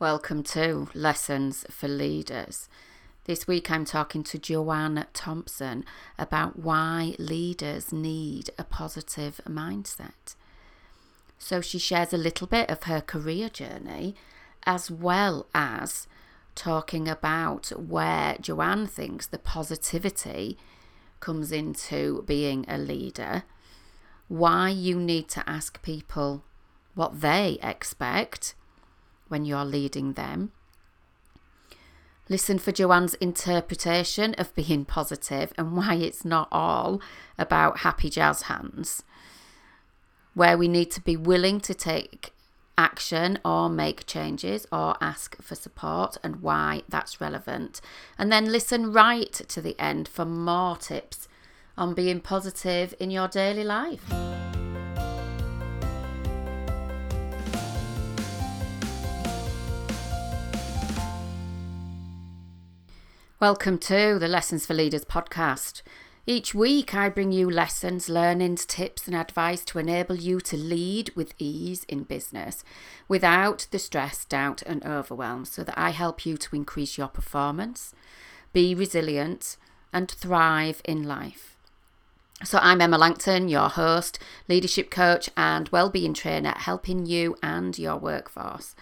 Welcome to Lessons for Leaders. This week I'm talking to Joanne Thompson about why leaders need a positive mindset. So she shares a little bit of her career journey as well as talking about where Joanne thinks the positivity comes into being a leader, why you need to ask people what they expect when you're leading them. Listen for Joanne's interpretation of being positive and why it's not all about happy jazz hands. Where we need to be willing to take action or make changes or ask for support and why that's relevant. And then listen right to the end for more tips on being positive in your daily life. Welcome to the Lessons for Leaders podcast. Each week, I bring you lessons, learnings, tips, and advice to enable you to lead with ease in business without the stress, doubt, and overwhelm, so that I help you to increase your performance, be resilient, and thrive in life. So, I'm Emma Langton, your host, leadership coach, and well-being trainer, helping you and your workforce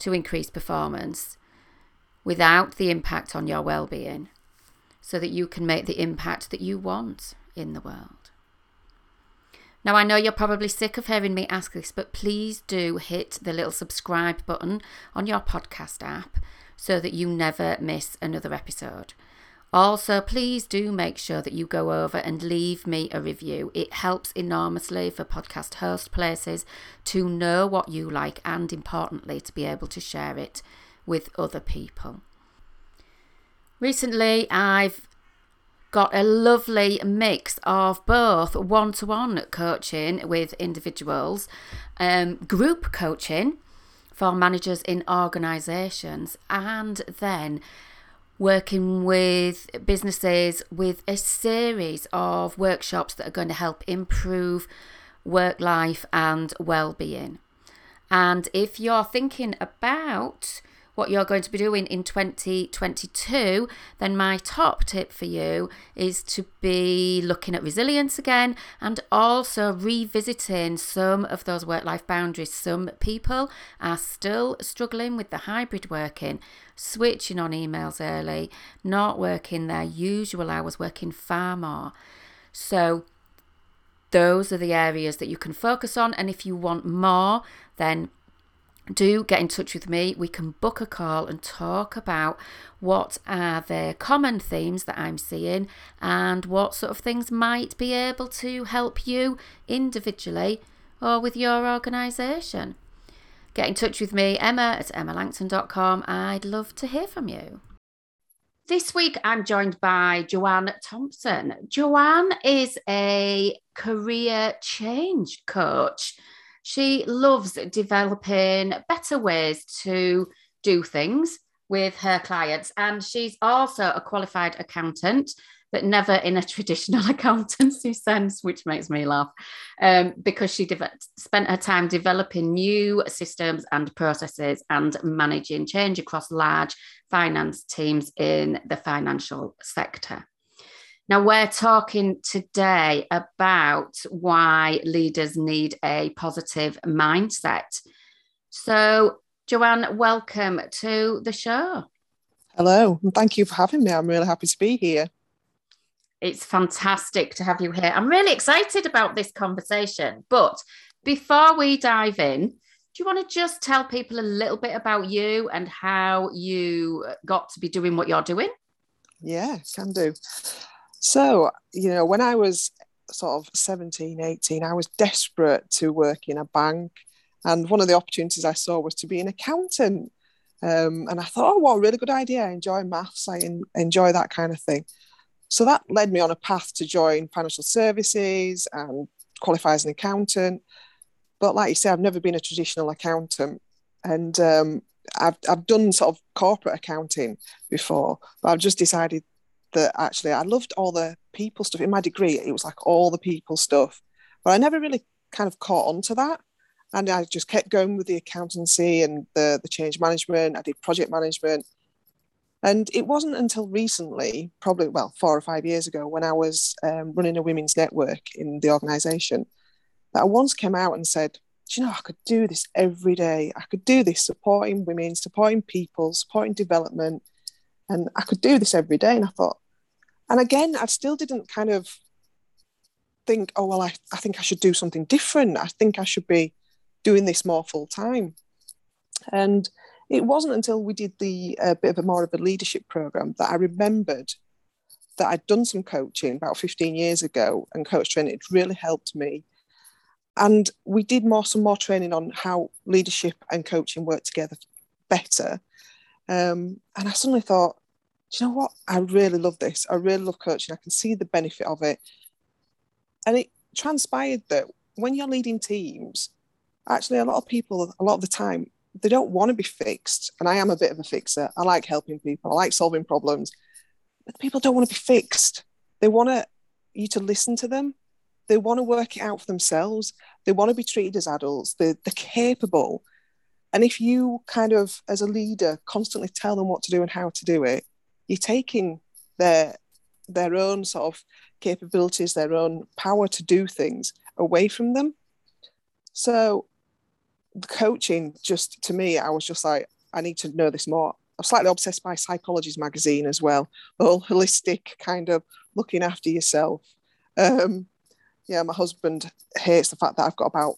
to increase performance without the impact on your well being so that you can make the impact that you want in the world. Now, I know you're probably sick of hearing me ask this, but please do hit the little subscribe button on your podcast app so that you never miss another episode. Also, please do make sure that you go over and leave me a review. It helps enormously for podcast host places to know what you like and, importantly, to be able to share it with other people. Recently, I've got a lovely mix of both one to one coaching with individuals, um, group coaching for managers in organisations, and then working with businesses with a series of workshops that are going to help improve work life and well being. And if you're thinking about what you're going to be doing in 2022, then my top tip for you is to be looking at resilience again and also revisiting some of those work life boundaries. Some people are still struggling with the hybrid working, switching on emails early, not working their usual hours, working far more. So, those are the areas that you can focus on. And if you want more, then do get in touch with me. We can book a call and talk about what are the common themes that I'm seeing and what sort of things might be able to help you individually or with your organisation. Get in touch with me, Emma at emmalangton.com. I'd love to hear from you. This week, I'm joined by Joanne Thompson. Joanne is a career change coach she loves developing better ways to do things with her clients. And she's also a qualified accountant, but never in a traditional accountancy sense, which makes me laugh um, because she de- spent her time developing new systems and processes and managing change across large finance teams in the financial sector. Now, we're talking today about why leaders need a positive mindset. So, Joanne, welcome to the show. Hello, and thank you for having me. I'm really happy to be here. It's fantastic to have you here. I'm really excited about this conversation. But before we dive in, do you want to just tell people a little bit about you and how you got to be doing what you're doing? Yeah, can do. So, you know, when I was sort of 17, 18, I was desperate to work in a bank. And one of the opportunities I saw was to be an accountant. Um, and I thought, oh, what a really good idea. I enjoy maths, I enjoy that kind of thing. So that led me on a path to join financial services and qualify as an accountant. But like you say, I've never been a traditional accountant. And um, I've, I've done sort of corporate accounting before, but I've just decided that actually I loved all the people stuff in my degree. It was like all the people stuff, but I never really kind of caught on to that. And I just kept going with the accountancy and the, the change management. I did project management. And it wasn't until recently, probably, well, four or five years ago, when I was um, running a women's network in the organization, that I once came out and said, Do you know, I could do this every day. I could do this supporting women, supporting people, supporting development. And I could do this every day. And I thought, and again, I still didn't kind of think, oh, well, I, I think I should do something different. I think I should be doing this more full time. And it wasn't until we did the uh, bit of a more of a leadership program that I remembered that I'd done some coaching about 15 years ago and coach training. It really helped me. And we did more some more training on how leadership and coaching work together better. Um, and I suddenly thought, do you know what? I really love this. I really love coaching. I can see the benefit of it. And it transpired that when you're leading teams, actually, a lot of people, a lot of the time, they don't want to be fixed. And I am a bit of a fixer. I like helping people, I like solving problems. But people don't want to be fixed. They want to, you to listen to them. They want to work it out for themselves. They want to be treated as adults. They're, they're capable. And if you kind of, as a leader, constantly tell them what to do and how to do it, you're taking their their own sort of capabilities, their own power to do things away from them. So the coaching just to me, I was just like, I need to know this more. I'm slightly obsessed by Psychologies magazine as well, whole holistic kind of looking after yourself. Um, yeah, my husband hates the fact that I've got about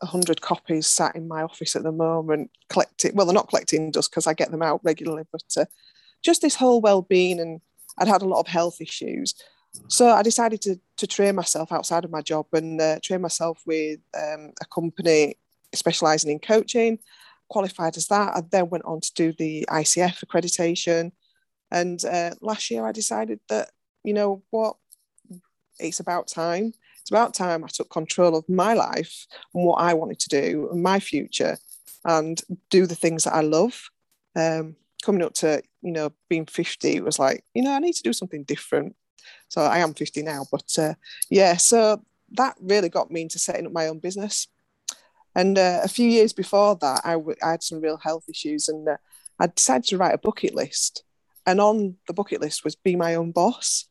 100 copies sat in my office at the moment, collecting. Well, they're not collecting dust because I get them out regularly, but uh, just this whole well-being and I'd had a lot of health issues. So I decided to, to train myself outside of my job and uh, train myself with um, a company specialising in coaching, qualified as that. I then went on to do the ICF accreditation. And uh, last year I decided that, you know what, it's about time. It's about time I took control of my life and what I wanted to do and my future and do the things that I love. Um, coming up to you know being 50 it was like you know i need to do something different. So i am 50 now but uh, yeah so that really got me into setting up my own business. And uh, a few years before that I, w- I had some real health issues and uh, i decided to write a bucket list. And on the bucket list was be my own boss.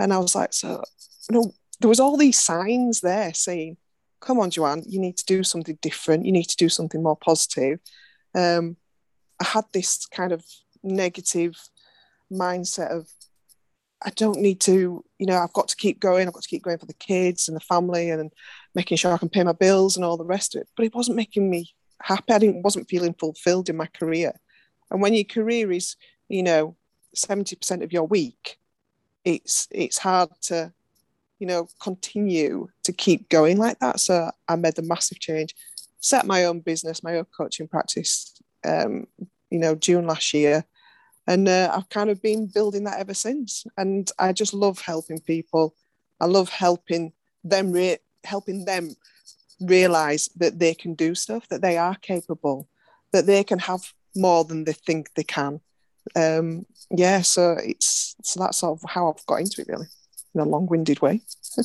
And i was like so you know there was all these signs there saying come on joanne you need to do something different you need to do something more positive um, I had this kind of negative mindset of I don't need to, you know, I've got to keep going. I've got to keep going for the kids and the family and making sure I can pay my bills and all the rest of it. But it wasn't making me happy. I didn't wasn't feeling fulfilled in my career. And when your career is, you know, 70% of your week, it's it's hard to, you know, continue to keep going like that. So I made the massive change, set my own business, my own coaching practice, um, you know, June last year. And uh, I've kind of been building that ever since. And I just love helping people. I love helping them, re- helping them realize that they can do stuff, that they are capable, that they can have more than they think they can. Um, yeah, so it's so that's sort of how I've got into it, really, in a long-winded way.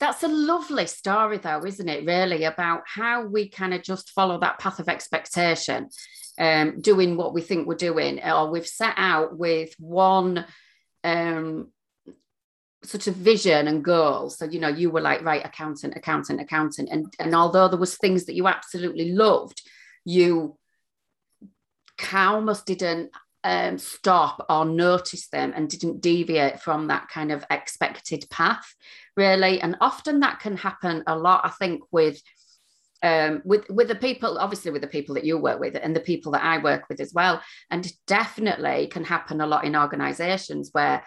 That's a lovely story, though, isn't it? Really, about how we kind of just follow that path of expectation, um, doing what we think we're doing, or we've set out with one um, sort of vision and goal. So, you know, you were like, right, accountant, accountant, accountant. And, and although there was things that you absolutely loved, you almost didn't um, stop or notice them and didn't deviate from that kind of expected path, really. And often that can happen a lot, I think, with. Um, with with the people, obviously with the people that you work with, and the people that I work with as well, and definitely can happen a lot in organisations where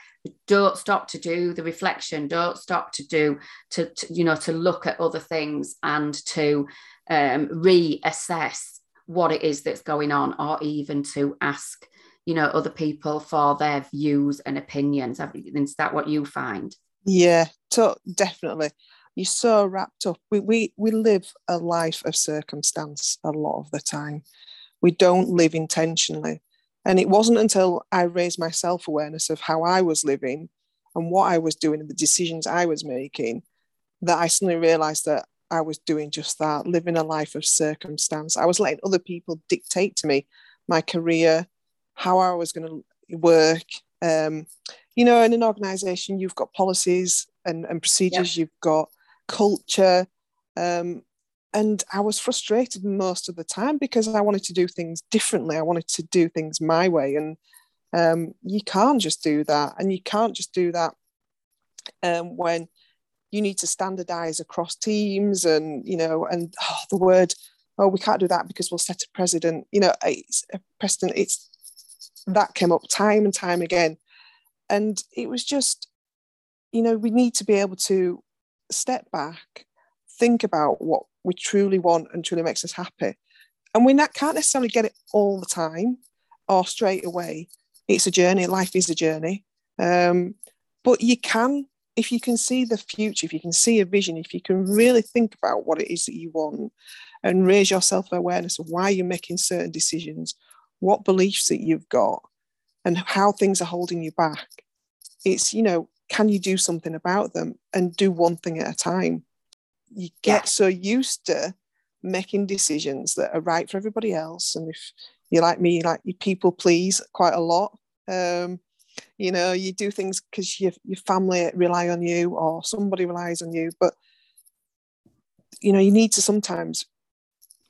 don't stop to do the reflection, don't stop to do to, to you know to look at other things and to um, reassess what it is that's going on, or even to ask you know other people for their views and opinions. Is that what you find? Yeah definitely. You're so wrapped up. We, we we live a life of circumstance a lot of the time. We don't live intentionally. And it wasn't until i raised my self-awareness of how i was living and what i was doing and the decisions i was making that i suddenly realized that I was doing just that, living a life of circumstance. I was letting other people dictate to me my career, how I was going to work. Um, you know, in an organization, you've got policies and, and procedures, you've got culture. Um, and I was frustrated most of the time because I wanted to do things differently. I wanted to do things my way. And um, you can't just do that. And you can't just do that um, when you need to standardize across teams and, you know, and oh, the word, oh, we can't do that because we'll set a precedent. You know, it's a precedent. It's that came up time and time again. And it was just, you know, we need to be able to step back, think about what we truly want and truly makes us happy. And we not, can't necessarily get it all the time or straight away. It's a journey. Life is a journey. Um, but you can, if you can see the future, if you can see a vision, if you can really think about what it is that you want and raise your self awareness of why you're making certain decisions, what beliefs that you've got, and how things are holding you back. It's, you know, can you do something about them and do one thing at a time? You get yeah. so used to making decisions that are right for everybody else. And if you're like me, you like you people please quite a lot. Um, you know, you do things because your, your family rely on you or somebody relies on you. But, you know, you need to sometimes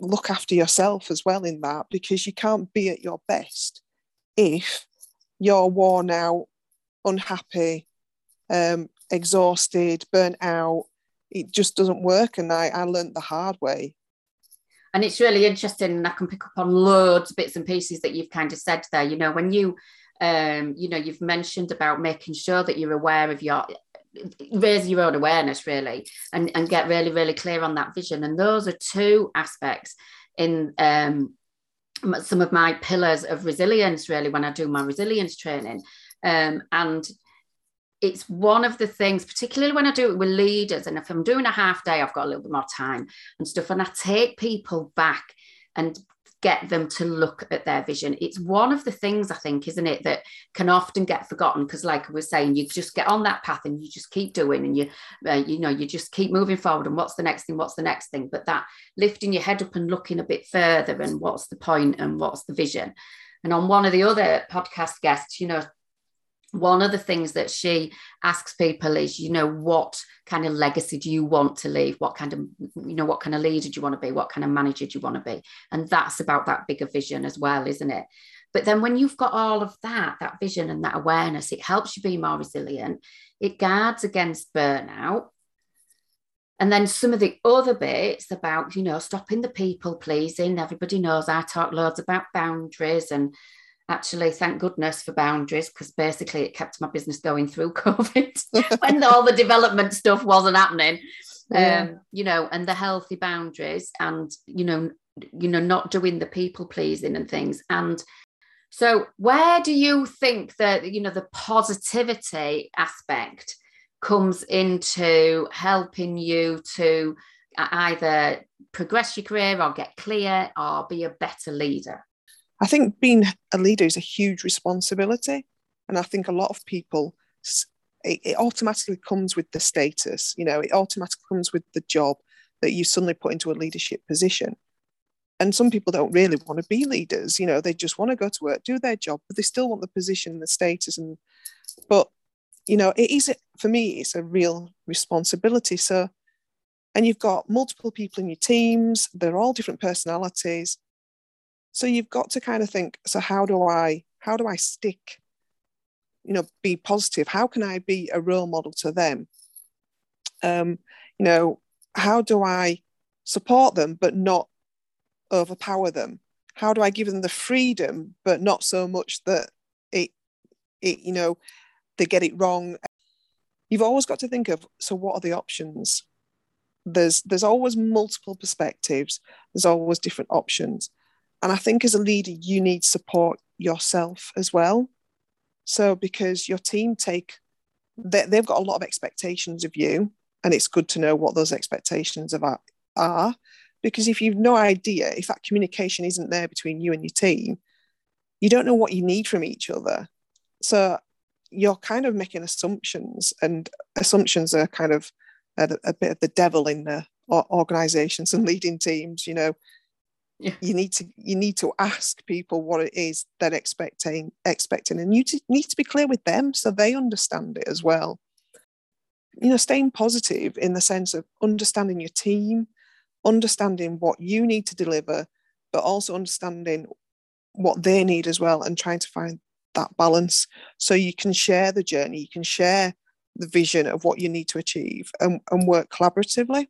look after yourself as well in that because you can't be at your best if you're worn out, unhappy, um, exhausted, burnt out. It just doesn't work. And I, I learned the hard way. And it's really interesting, and I can pick up on loads of bits and pieces that you've kind of said there. You know, when you, um, you know, you've mentioned about making sure that you're aware of your, raise your own awareness really, and and get really really clear on that vision. And those are two aspects in um, some of my pillars of resilience really when I do my resilience training. Um, and it's one of the things, particularly when I do it with leaders, and if I'm doing a half day, I've got a little bit more time and stuff, and I take people back and get them to look at their vision. It's one of the things I think, isn't it, that can often get forgotten because, like I was saying, you just get on that path and you just keep doing, and you, uh, you know, you just keep moving forward. And what's the next thing? What's the next thing? But that lifting your head up and looking a bit further, and what's the point, and what's the vision. And on one of the other podcast guests, you know, one of the things that she asks people is you know what kind of legacy do you want to leave? What kind of you know what kind of leader do you want to be? What kind of manager do you want to be? And that's about that bigger vision as well isn't it? But then when you've got all of that that vision and that awareness it helps you be more resilient. It guards against burnout. And then some of the other bits about you know stopping the people pleasing. Everybody knows i talk loads about boundaries and actually thank goodness for boundaries because basically it kept my business going through covid when all the development stuff wasn't happening. Yeah. um you know and the healthy boundaries and you know you know not doing the people pleasing and things. And so where do you think that you know the positivity aspect comes into helping you to either progress your career or get clear or be a better leader I think being a leader is a huge responsibility. And I think a lot of people, it, it, automatically comes with the status, you know, it automatically comes with the job that you suddenly put into a leadership position. And some people don't really want to be leaders, you know, they just want to go to work, do their job, but they still want the position, the status. And, but, you know, it is, for me, it's a real responsibility. So, and you've got multiple people in your teams, they're all different personalities so you've got to kind of think so how do i how do i stick you know be positive? How can i be a role model to them? Um you know how do i support them but not overpower them? How do i give them the freedom but not so much that it it you know they get it wrong? You've always got to think of so what are the options? There's there's always multiple perspectives. There's always different options and I think as a leader, you need support yourself as well. So because your team take, they, they've got a lot of expectations of you, and it's good to know what those expectations of are, are. Because if you've no idea, if that communication isn't there between you and your team, you don't know what you need from each other. So you're kind of making assumptions, and assumptions are kind of a, a bit of the devil in the organizations and leading teams you know yeah. you need to you need to ask people what it is they're expecting expecting and you t- need to be clear with them so they understand it as well. You know staying positive in the sense of understanding your team understanding what you need to deliver but also understanding what they need as well and trying to find that balance. So you can share the journey you can share the vision of what you need to achieve and, and work collaboratively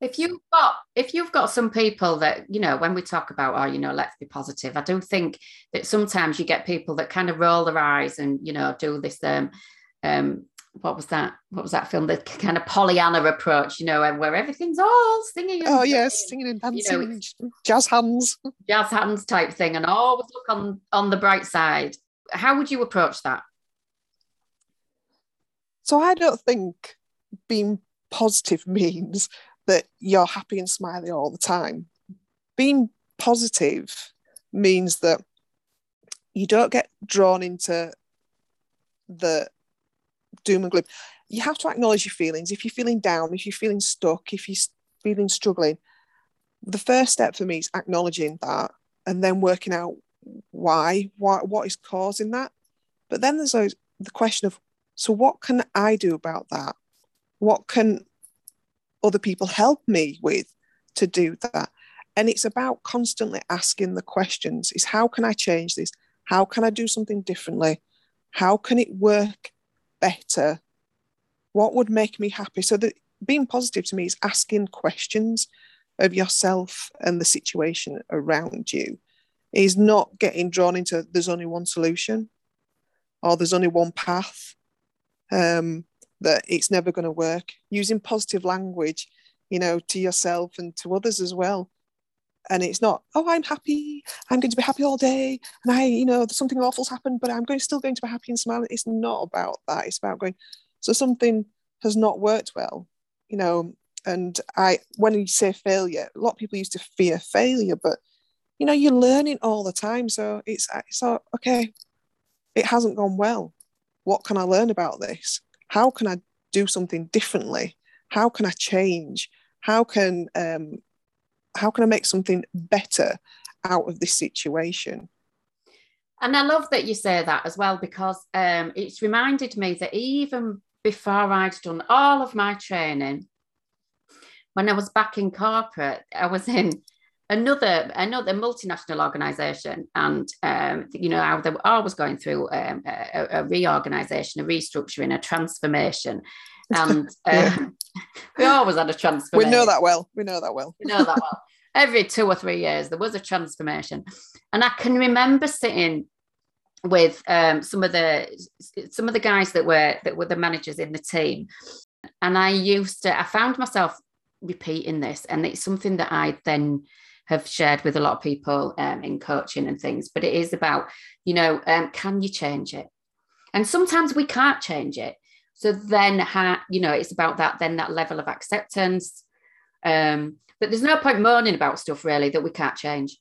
if you've got if you've got some people that you know when we talk about oh you know let's be positive i don't think that sometimes you get people that kind of roll their eyes and you know do this um um what was that what was that film? The kind of pollyanna approach you know where everything's all singing oh yes singing and dancing you know, jazz hands. Jazz hands type thing and always look on on the bright side. How would you approach that? So i don't think being positive means that you're happy and smiley all the time. Being positive means that you don't get drawn into the doom and gloom. You have to acknowledge your feelings. If you're feeling down, if you're feeling stuck, if you're feeling struggling, the first step for me is acknowledging that and then working out why, why what is causing that. But then there's always the question of so what can I do about that? What can other people help me with to do that. And it's about constantly asking the questions is how can i change this? How can i do something differently? How can it work better? What would make me happy? So that being positive to me is asking questions of yourself and the situation around you. Is not getting drawn into there's only one solution or there's only one path. Um, that it's never going to work. Using positive language, you know, to yourself and to others as well. And it's not, oh, I'm happy. I'm going to be happy all day. And I, you know, something awful's happened, but I'm going still going to be happy and smiling. It's not about that. It's about going, so something has not worked well, you know. And I, when you say failure, a lot of people used to fear failure, but you know, you're learning all the time. So it's, it's okay, it hasn't gone well. What can I learn about this? How can I do something differently? How can I change? How can um, how can I make something better out of this situation? And I love that you say that as well because um, it's reminded me that even before I'd done all of my training, when I was back in corporate, I was in another another multinational organization and um, you know how they were always going through um, a, a, reorganization a restructuring a transformation. And um, we always had a transformation we know that well. We know that well. We know that well. Every two or three years there was a transformation. And i can remember sitting with um, some of the some of the guys that were that were the managers in the team. And i used to i found myself repeating this and it's something that i then have shared with a lot of people um, in coaching and things. But it is about, you know, um, can you change it? And sometimes we can't change it. So then, ha- you know, it's about that then that level of acceptance. Um, but there's no point moaning about stuff really that we can't change.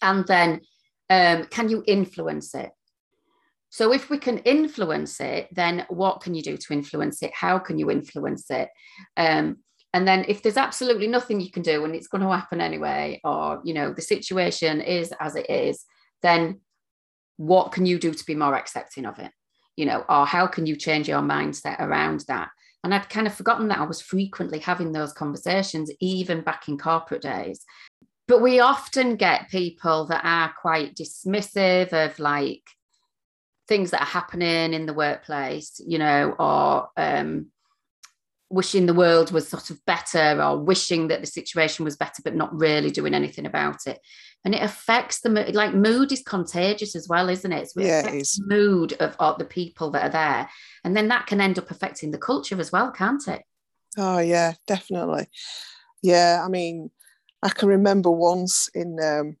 And then, um, can you influence it? So if we can influence it, then what can you do to influence it? How can you influence it? Um, and then if there's absolutely nothing you can do and it's going to happen anyway or you know the situation is as it is then what can you do to be more accepting of it? You know or how can you change your mindset around that? And i'd kind of forgotten that i was frequently having those conversations even back in corporate days. But we often get people that are quite dismissive of like things that are happening in the workplace you know or um, wishing the world was sort of better or wishing that the situation was better but not really doing anything about it. And it affects the mood like mood is contagious as well isn't it, so it yeah, it is. mood of, of the people that are there. And then that can end up affecting the culture as well can't it? Oh yeah definitely. Yeah i mean i can remember once in um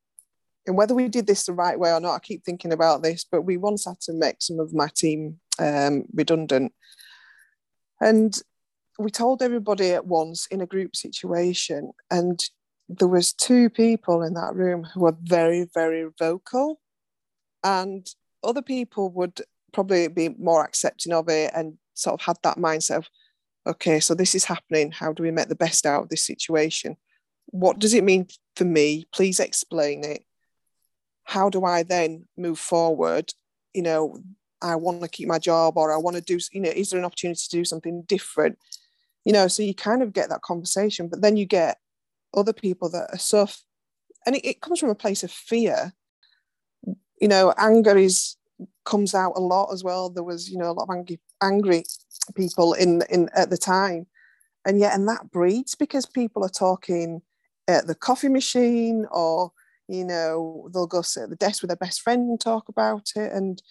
and whether we did this the right way or not i keep thinking about this but we once had to make some of my team um, redundant. And we told everybody at once in a group situation and there was two people in that room who were very very vocal and other people would probably be more accepting of it and sort of had that mindset of okay, so this is happening. How do we make the best out of this situation? What does it mean for me? Please explain it. How do I then move forward? You know, I want to keep my job or I want to do, you know, is there an opportunity to do something different? You know, so you kind of get that conversation, but then you get other people that are so, and it, it comes from a place of fear. You know, anger is comes out a lot as well. There was, you know, a lot of angry, angry people in in at the time, and yet, and that breeds because people are talking at the coffee machine, or you know, they'll go sit at the desk with their best friend and talk about it, and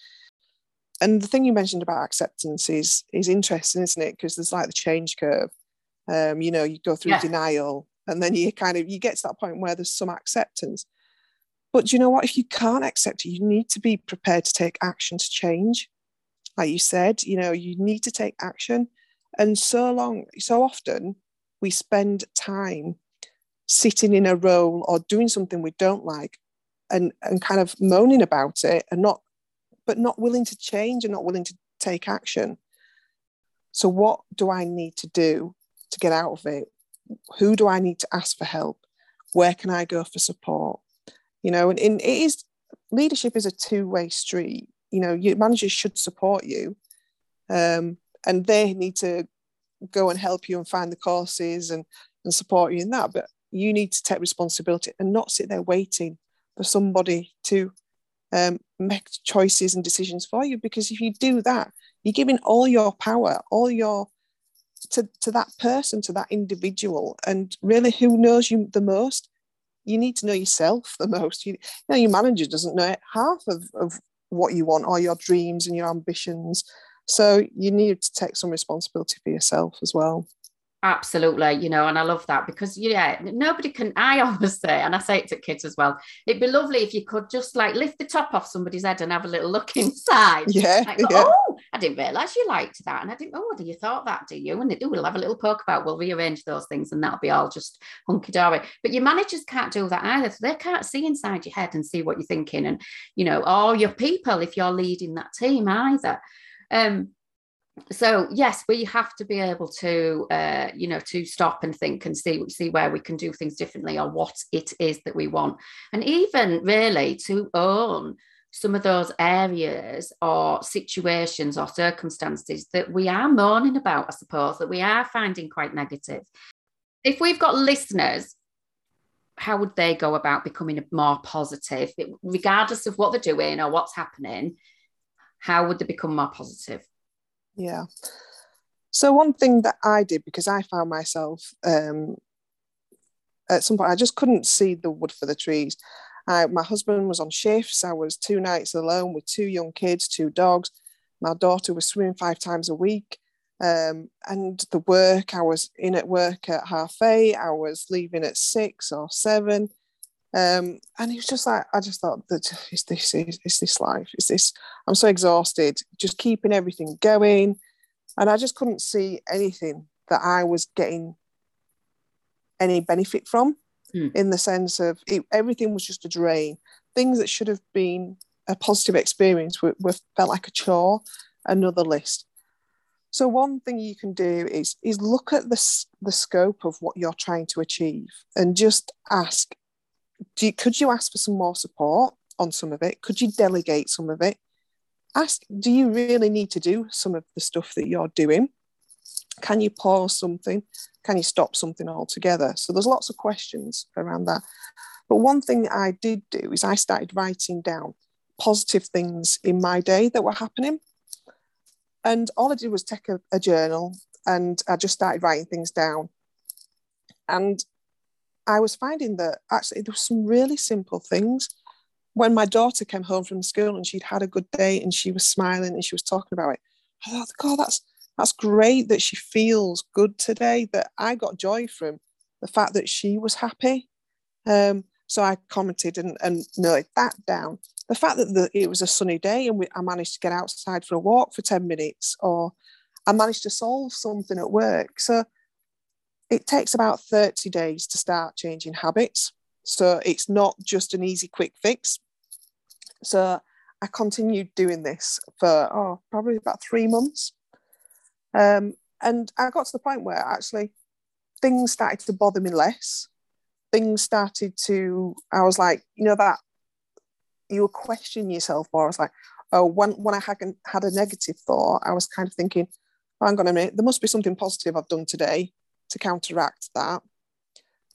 and the thing you mentioned about acceptance is is interesting, isn't it? Because there's like the change curve. Um, you know, you go through yeah. denial, and then you kind of you get to that point where there's some acceptance but you know what? If you can't accept it, you need to be prepared to take action to change. Like you said, you know, you need to take action. And so long, so often we spend time sitting in a role or doing something we don't like and, and kind of moaning about it and not, but not willing to change and not willing to take action. So, what do I need to do to get out of it? Who do I need to ask for help? Where can I go for support? you know and, and it is leadership is a two-way street you know your managers should support you um, and they need to go and help you and find the courses and, and support you in that but you need to take responsibility and not sit there waiting for somebody to um, make choices and decisions for you because if you do that you're giving all your power all your to, to that person to that individual and really who knows you the most you need to know yourself the most. You, you know, your manager doesn't know half of, of what you want or your dreams and your ambitions. So you need to take some responsibility for yourself as well. Absolutely, you know, and I love that because yeah, nobody can. I always say, and I say it to kids as well. It'd be lovely if you could just like lift the top off somebody's head and have a little look inside. Yeah, like, yeah. Oh, I didn't realise you liked that, and I didn't. Oh, do you thought that? Do you? And they do. We'll have a little poke about. We'll rearrange those things, and that'll be all just hunky dory. But your managers can't do that either. So they can't see inside your head and see what you're thinking, and you know, or your people if you're leading that team either. Um, so yes we have to be able to uh, you know to stop and think and see see where we can do things differently or what it is that we want. And even really to own some of those areas or situations or circumstances that we are moaning about i suppose that we are finding quite negative. If we've got listeners how would they go about becoming more positive? Regardless of what they're doing or what's happening how would they become more positive yeah. So one thing that I did because I found myself um, at some point I just couldn't see the wood for the trees. I, my husband was on shifts. I was two nights alone with two young kids, two dogs. My daughter was swimming five times a week. Um, and the work, I was in at work at half eight. I was leaving at six or seven. Um, and he was just like I just thought that is this is, is this life? Is this? I'm so exhausted, just keeping everything going, and I just couldn't see anything that I was getting any benefit from, mm. in the sense of it, everything was just a drain. Things that should have been a positive experience were, were felt like a chore, another list. So one thing you can do is is look at the the scope of what you're trying to achieve and just ask do you, could you ask for some more support on some of it? Could you delegate some of it? Ask, do you really need to do some of the stuff that you're doing? Can you pause something? Can you stop something altogether? So there's lots of questions around that. But one thing I did do is I started writing down positive things in my day that were happening. And all I did was take a, a journal and I just started writing things down. And I was finding that actually there were some really simple things. When my daughter came home from school and she'd had a good day and she was smiling and she was talking about it, I thought, God, that's that's great that she feels good today. That I got joy from the fact that she was happy. Um, so I commented and, and noted that down. The fact that the, it was a sunny day and we, I managed to get outside for a walk for 10 minutes, or I managed to solve something at work. So it takes about 30 days to start changing habits. So it's not just an easy, quick fix. So I continued doing this for oh, probably about three months. Um, and I got to the point where actually things started to bother me less. Things started to, I was like, you know, that you were questioning yourself more. I was like, oh, when, when I had, had a negative thought, I was kind of thinking, oh, hang on a minute, there must be something positive I've done today to counteract that.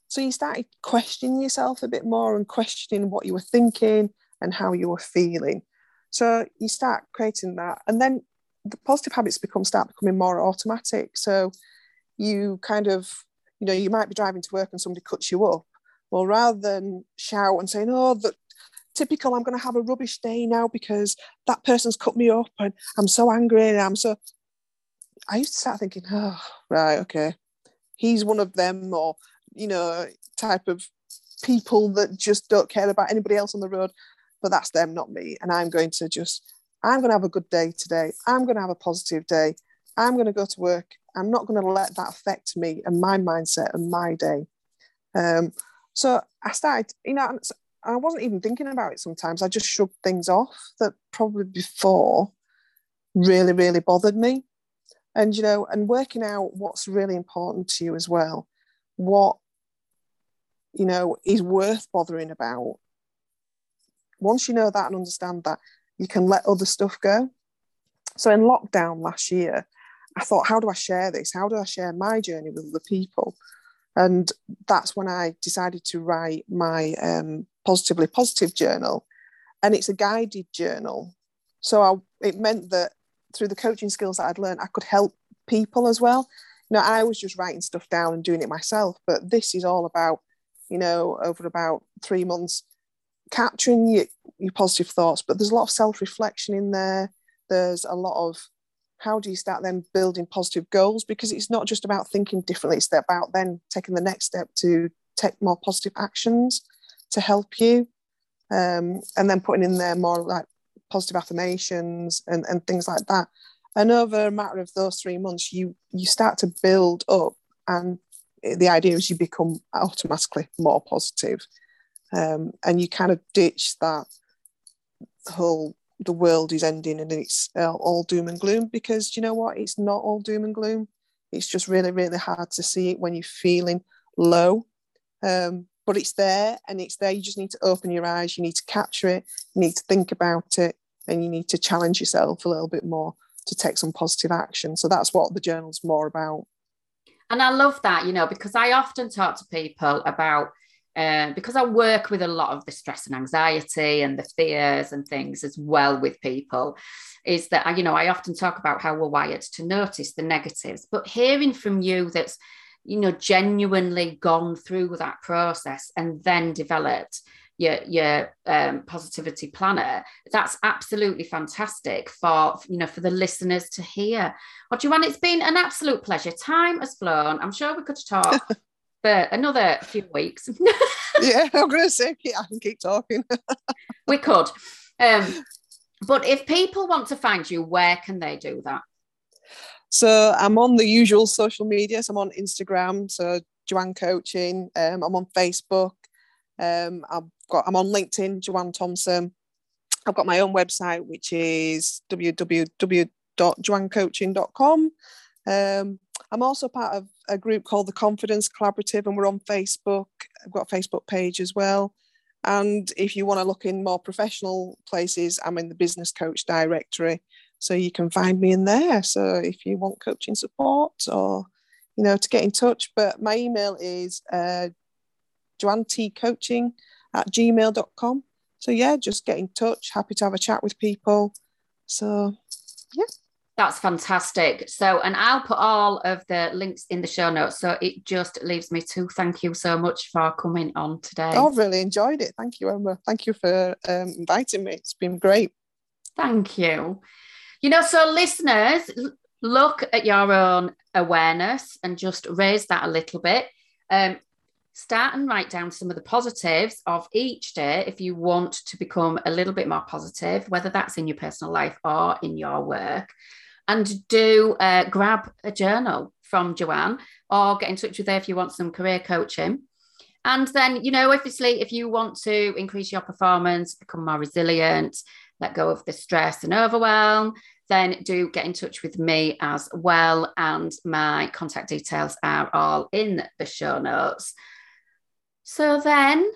So you started questioning yourself a bit more and questioning what you were thinking and how you were feeling. So you start creating that. And then the positive habits become start becoming more automatic. So you kind of, you know, you might be driving to work and somebody cuts you up. Well, rather than shout and saying, oh, the typical, I'm going to have a rubbish day now because that person's cut me up and I'm so angry and I'm so. I used to start thinking, oh, right, okay. He's one of them, or, you know, type of people that just don't care about anybody else on the road, but that's them, not me. And I'm going to just I'm going to have a good day today. I'm going to have a positive day. I'm going to go to work. I'm not going to let that affect me and my mindset and my day. Um, so I started, you know, I wasn't even thinking about it sometimes. I just shrugged things off that probably before really, really bothered me. And, you know, and working out what's really important to you as well. What, you know, is worth bothering about. Once you know that and understand that, you can let other stuff go. So in lockdown last year, I thought, how do I share this? How do I share my journey with other people? And that's when I decided to write my um, Positively Positive journal. And it's a guided journal. So I, it meant that through the coaching skills that I'd learned, I could help people as well. You know, I was just writing stuff down and doing it myself, but this is all about, you know, over about three months, capturing your, your positive thoughts, but there's a lot of self reflection in there. There's a lot of how do you start then building positive goals? Because it's not just about thinking differently, it's about then taking the next step to take more positive actions to help you. Um, and then putting in there more like positive affirmations and, and things like that. And over a matter of those three months, you you start to build up, and the idea is you become automatically more positive. Um, and you kind of ditch that whole the world is ending and it's uh, all doom and gloom because you know what? It's not all doom and gloom. It's just really really hard to see it when you're feeling low. Um, but it's there and it's there. You just need to open your eyes you need to capture it you need to think about it and you need to challenge yourself a little bit more to take some positive action. So that's what the journal's more about. And i love that you know because i often talk to people about uh, because I work with a lot of the stress and anxiety and the fears and things as well with people, is that you know I often talk about how we're wired to notice the negatives, but hearing from you that's you know genuinely gone through that process and then developed your your um, positivity planner that's absolutely fantastic for you know for the listeners to hear well joanne it's been an absolute pleasure time has flown i'm sure we could talk for another few weeks. yeah, I'm going to say I can keep talking. we could. Um, but if people want to find you, where can they do that? So I'm on the usual social media. So I'm on Instagram, so Joanne Coaching. Um, I'm on Facebook. Um, I've got I'm on LinkedIn, Joanne Thompson. I've got my own website, which is www.joannecoaching.com. Um, I'm also part of a group called the Confidence Collaborative, and we're on Facebook. I've got a Facebook page as well. And if you want to look in more professional places, I'm in the Business Coach Directory. So you can find me in there. So if you want coaching support or, you know, to get in touch, but my email is uh, joannetcoaching at gmail.com. So yeah, just get in touch. Happy to have a chat with people. So yeah. That's fantastic. So, and I'll put all of the links in the show notes. So it just leaves me to thank you so much for coming on today. I've really enjoyed it. Thank you, Emma. Thank you for um, inviting me. It's been great. Thank you. You know, so listeners, look at your own awareness and just raise that a little bit. Um, start and write down some of the positives of each day if you want to become a little bit more positive, whether that's in your personal life or in your work and do uh, grab a journal from Joanne or get in touch with her if you want some career coaching. And then, you know, obviously, if you want to increase your performance, become more resilient, let go of the stress and overwhelm, then do get in touch with me as well. And my contact details are all in the show notes. So then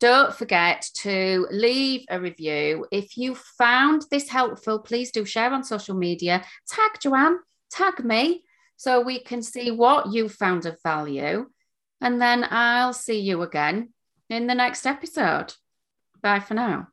don't forget to leave a review. If you found this helpful, please do share on social media. Tag Joanne, tag me, so we can see what you found of value. And then I'll see you again in the next episode. Bye for now.